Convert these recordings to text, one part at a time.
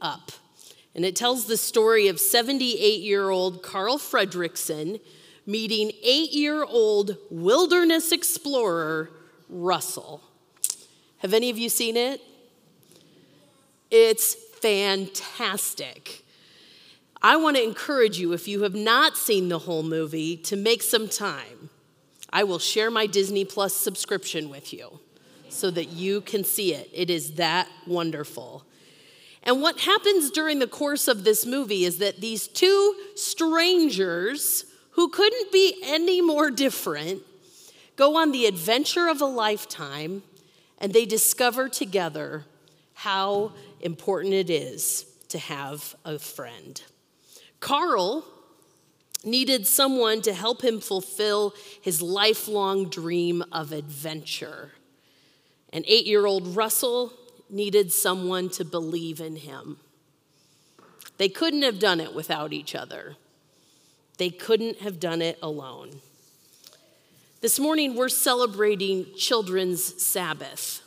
Up. And it tells the story of 78 year old Carl Fredricksen meeting eight year old wilderness explorer Russell. Have any of you seen it? It's fantastic. I want to encourage you, if you have not seen the whole movie, to make some time. I will share my Disney Plus subscription with you so that you can see it. It is that wonderful. And what happens during the course of this movie is that these two strangers, who couldn't be any more different, go on the adventure of a lifetime and they discover together how important it is to have a friend. Carl needed someone to help him fulfill his lifelong dream of adventure. And eight year old Russell needed someone to believe in him. They couldn't have done it without each other, they couldn't have done it alone. This morning, we're celebrating Children's Sabbath.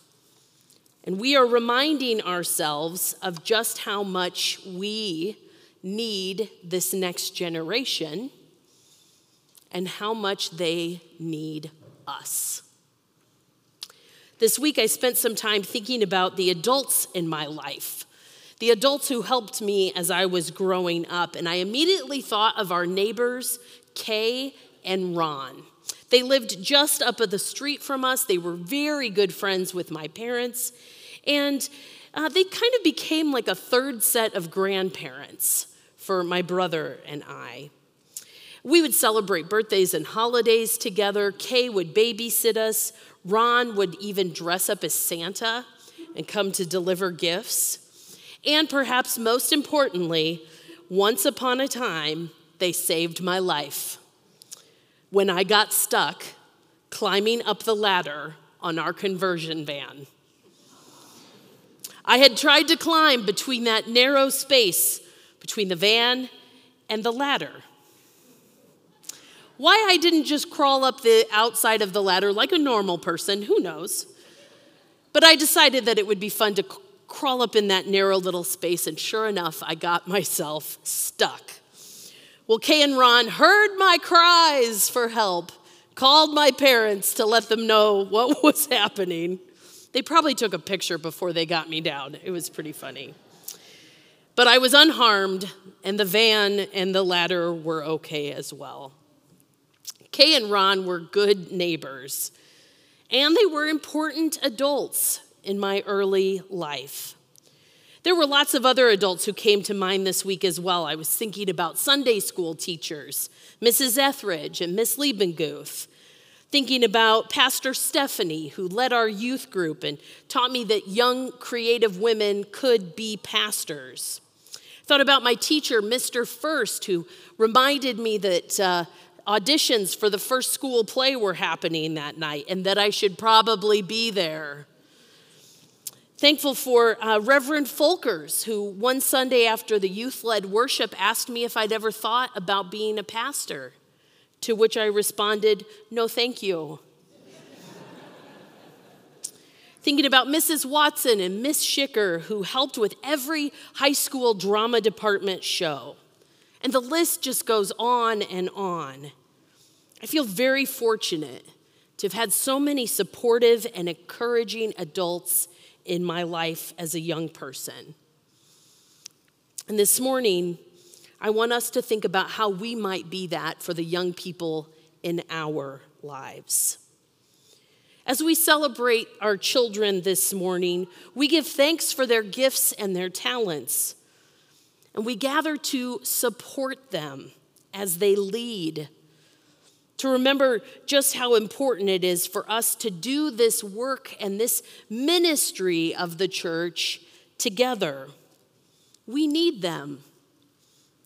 And we are reminding ourselves of just how much we need this next generation and how much they need us. This week, I spent some time thinking about the adults in my life, the adults who helped me as I was growing up. And I immediately thought of our neighbors, Kay and Ron. They lived just up the street from us. They were very good friends with my parents. And uh, they kind of became like a third set of grandparents for my brother and I. We would celebrate birthdays and holidays together. Kay would babysit us. Ron would even dress up as Santa and come to deliver gifts. And perhaps most importantly, once upon a time, they saved my life. When I got stuck climbing up the ladder on our conversion van. I had tried to climb between that narrow space between the van and the ladder. Why I didn't just crawl up the outside of the ladder like a normal person, who knows? But I decided that it would be fun to c- crawl up in that narrow little space, and sure enough, I got myself stuck. Well, Kay and Ron heard my cries for help, called my parents to let them know what was happening. They probably took a picture before they got me down. It was pretty funny. But I was unharmed, and the van and the ladder were okay as well. Kay and Ron were good neighbors, and they were important adults in my early life. There were lots of other adults who came to mind this week as well. I was thinking about Sunday school teachers, Mrs. Etheridge and Miss Liebenguth. Thinking about Pastor Stephanie, who led our youth group and taught me that young creative women could be pastors. Thought about my teacher, Mr. First, who reminded me that uh, auditions for the first school play were happening that night and that I should probably be there. Thankful for uh, Reverend Folkers, who one Sunday after the youth led worship asked me if I'd ever thought about being a pastor, to which I responded, No, thank you. Thinking about Mrs. Watson and Miss Schicker, who helped with every high school drama department show. And the list just goes on and on. I feel very fortunate to have had so many supportive and encouraging adults in my life as a young person. And this morning, I want us to think about how we might be that for the young people in our lives. As we celebrate our children this morning, we give thanks for their gifts and their talents. And we gather to support them as they lead. To remember just how important it is for us to do this work and this ministry of the church together. We need them,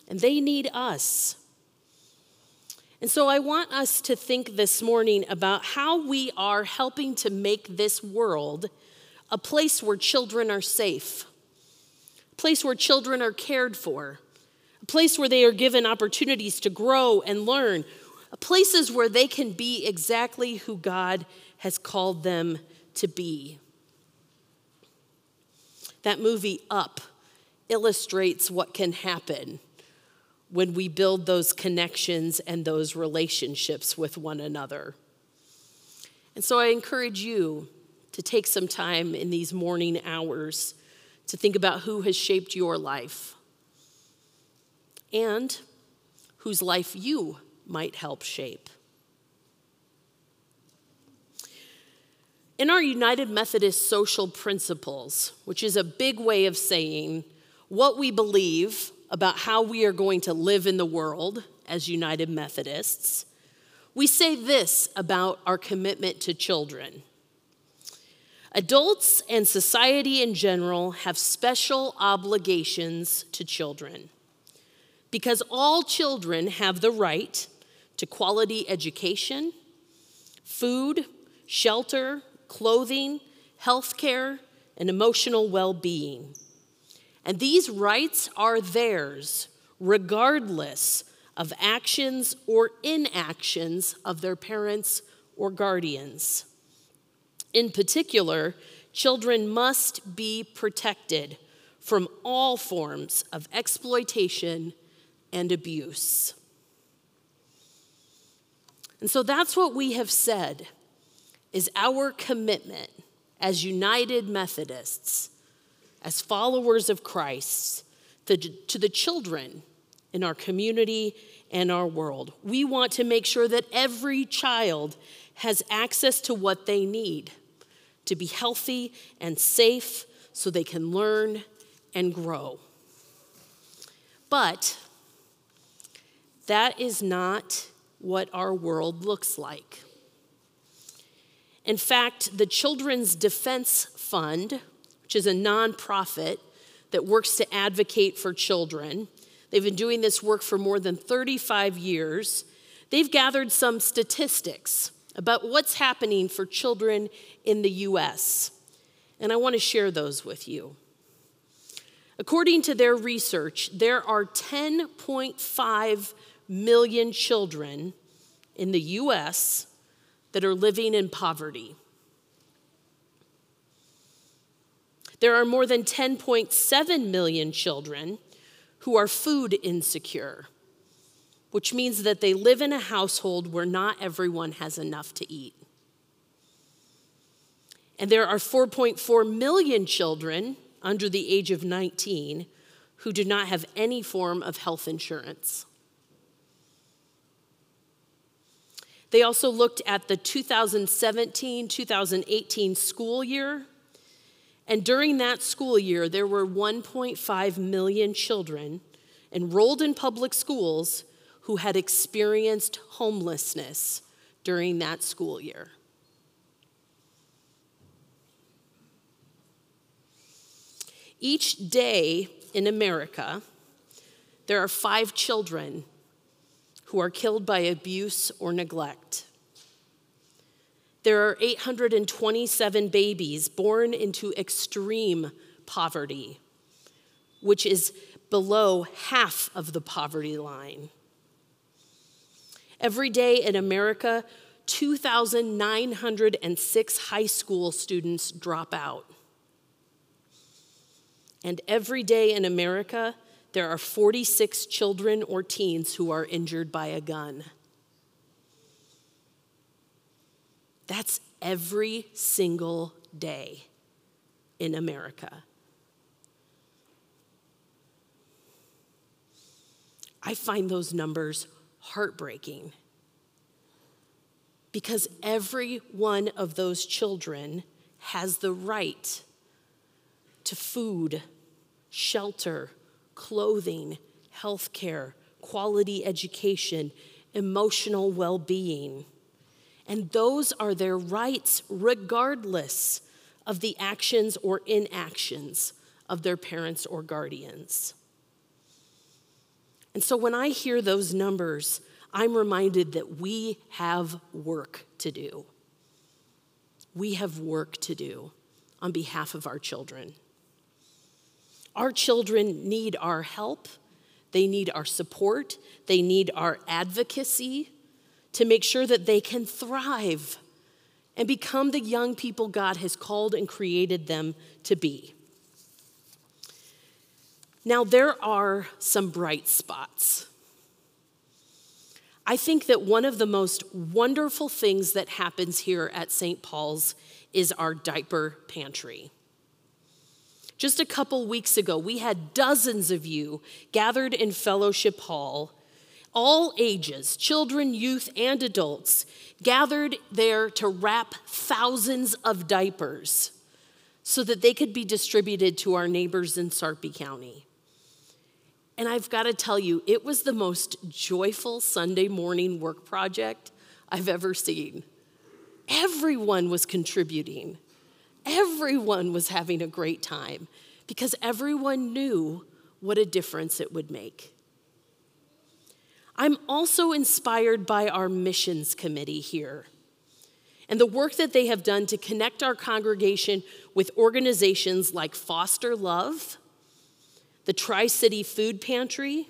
and they need us. And so I want us to think this morning about how we are helping to make this world a place where children are safe, a place where children are cared for, a place where they are given opportunities to grow and learn, places where they can be exactly who God has called them to be. That movie, Up, illustrates what can happen when we build those connections and those relationships with one another. And so I encourage you to take some time in these morning hours to think about who has shaped your life and whose life you might help shape. In our United Methodist social principles, which is a big way of saying what we believe about how we are going to live in the world as United Methodists, we say this about our commitment to children. Adults and society in general have special obligations to children because all children have the right to quality education, food, shelter, clothing, health care, and emotional well being. And these rights are theirs regardless of actions or inactions of their parents or guardians. In particular, children must be protected from all forms of exploitation and abuse. And so that's what we have said is our commitment as United Methodists, as followers of Christ, to, to the children in our community and our world. We want to make sure that every child has access to what they need to be healthy and safe so they can learn and grow. But that is not what our world looks like. In fact, the Children's Defense Fund, which is a nonprofit that works to advocate for children, they've been doing this work for more than 35 years. They've gathered some statistics about what's happening for children in the US, and I want to share those with you. According to their research, there are 10.5 million children in the US that are living in poverty. There are more than 10.7 million children who are food insecure, which means that they live in a household where not everyone has enough to eat. And there are 4.4 million children under the age of 19 who do not have any form of health insurance. They also looked at the 2017 2018 school year. And during that school year, there were 1.5 million children enrolled in public schools who had experienced homelessness during that school year. Each day in America, there are five children who are killed by abuse or neglect. There are 827 babies born into extreme poverty, which is below half of the poverty line. Every day in America, 2,906 high school students drop out. And every day in America, there are 46 children or teens who are injured by a gun. That's every single day in America. I find those numbers heartbreaking because every one of those children has the right to food, shelter, clothing, health care, quality education, emotional well being. And those are their rights, regardless of the actions or inactions of their parents or guardians. And so when I hear those numbers, I'm reminded that we have work to do. We have work to do on behalf of our children. Our children need our help, they need our support, they need our advocacy to make sure that they can thrive and become the young people God has called and created them to be. Now, there are some bright spots. I think that one of the most wonderful things that happens here at St. Paul's is our diaper pantry. Just a couple weeks ago, we had dozens of you gathered in Fellowship Hall, all ages, children, youth, and adults, gathered there to wrap thousands of diapers so that they could be distributed to our neighbors in Sarpy County. And I've got to tell you, it was the most joyful Sunday morning work project I've ever seen. Everyone was contributing, everyone was having a great time because everyone knew what a difference it would make. I'm also inspired by our missions committee here and the work that they have done to connect our congregation with organizations like Foster Love the Tri City Food Pantry,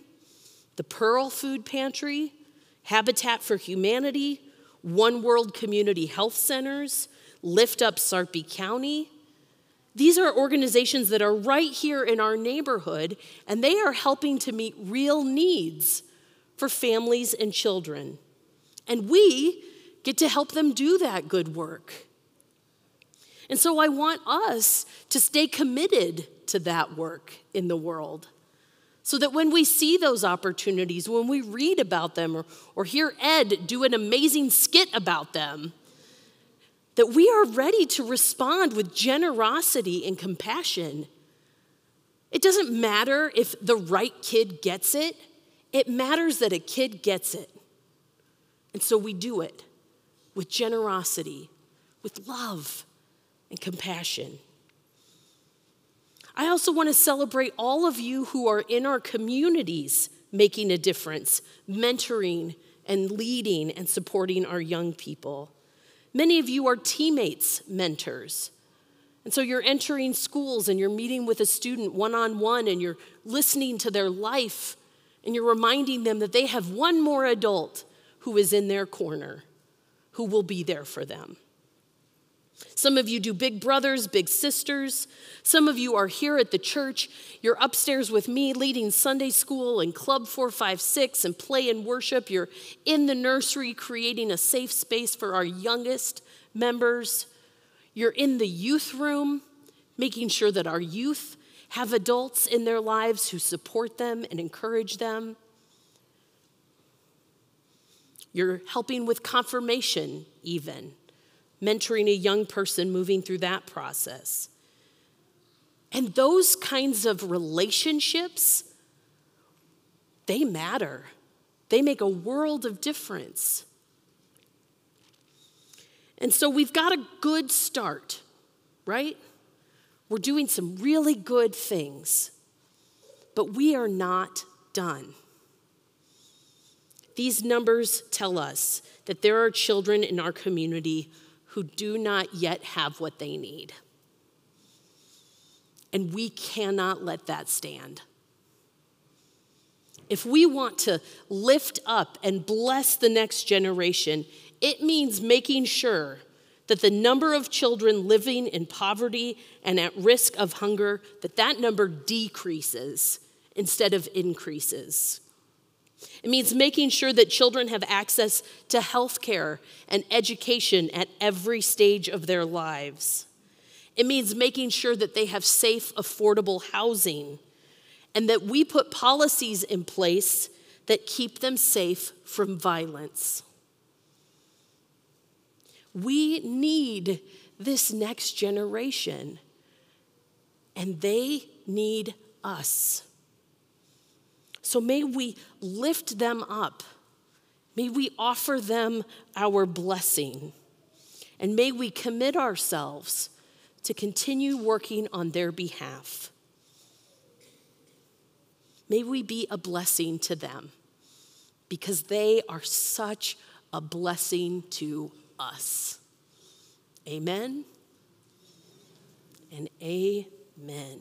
the Pearl Food Pantry, Habitat for Humanity, One World Community Health Centers, Lift Up Sarpy County. These are organizations that are right here in our neighborhood, and they are helping to meet real needs for families and children. And we get to help them do that good work. And so I want us to stay committed to that work in the world. So that when we see those opportunities, when we read about them or, or hear Ed do an amazing skit about them, that we are ready to respond with generosity and compassion. It doesn't matter if the right kid gets it, it matters that a kid gets it. And so we do it with generosity, with love, and compassion. I also want to celebrate all of you who are in our communities making a difference, mentoring and leading and supporting our young people. Many of you are teammates, mentors. And so you're entering schools and you're meeting with a student one on one and you're listening to their life and you're reminding them that they have one more adult who is in their corner, who will be there for them. Some of you do big brothers, big sisters. Some of you are here at the church. You're upstairs with me leading Sunday school and Club 456 and play and worship. You're in the nursery creating a safe space for our youngest members. You're in the youth room making sure that our youth have adults in their lives who support them and encourage them. You're helping with confirmation, even mentoring a young person moving through that process. And those kinds of relationships, they matter. They make a world of difference. And so we've got a good start, right? We're doing some really good things, but we are not done. These numbers tell us that there are children in our community who do not yet have what they need. And we cannot let that stand. If we want to lift up and bless the next generation, it means making sure that the number of children living in poverty and at risk of hunger that that number decreases instead of increases. It means making sure that children have access to health care and education at every stage of their lives. It means making sure that they have safe, affordable housing and that we put policies in place that keep them safe from violence. We need this next generation, and they need us. So may we lift them up. May we offer them our blessing. And may we commit ourselves to continue working on their behalf. May we be a blessing to them because they are such a blessing to us. Amen and amen.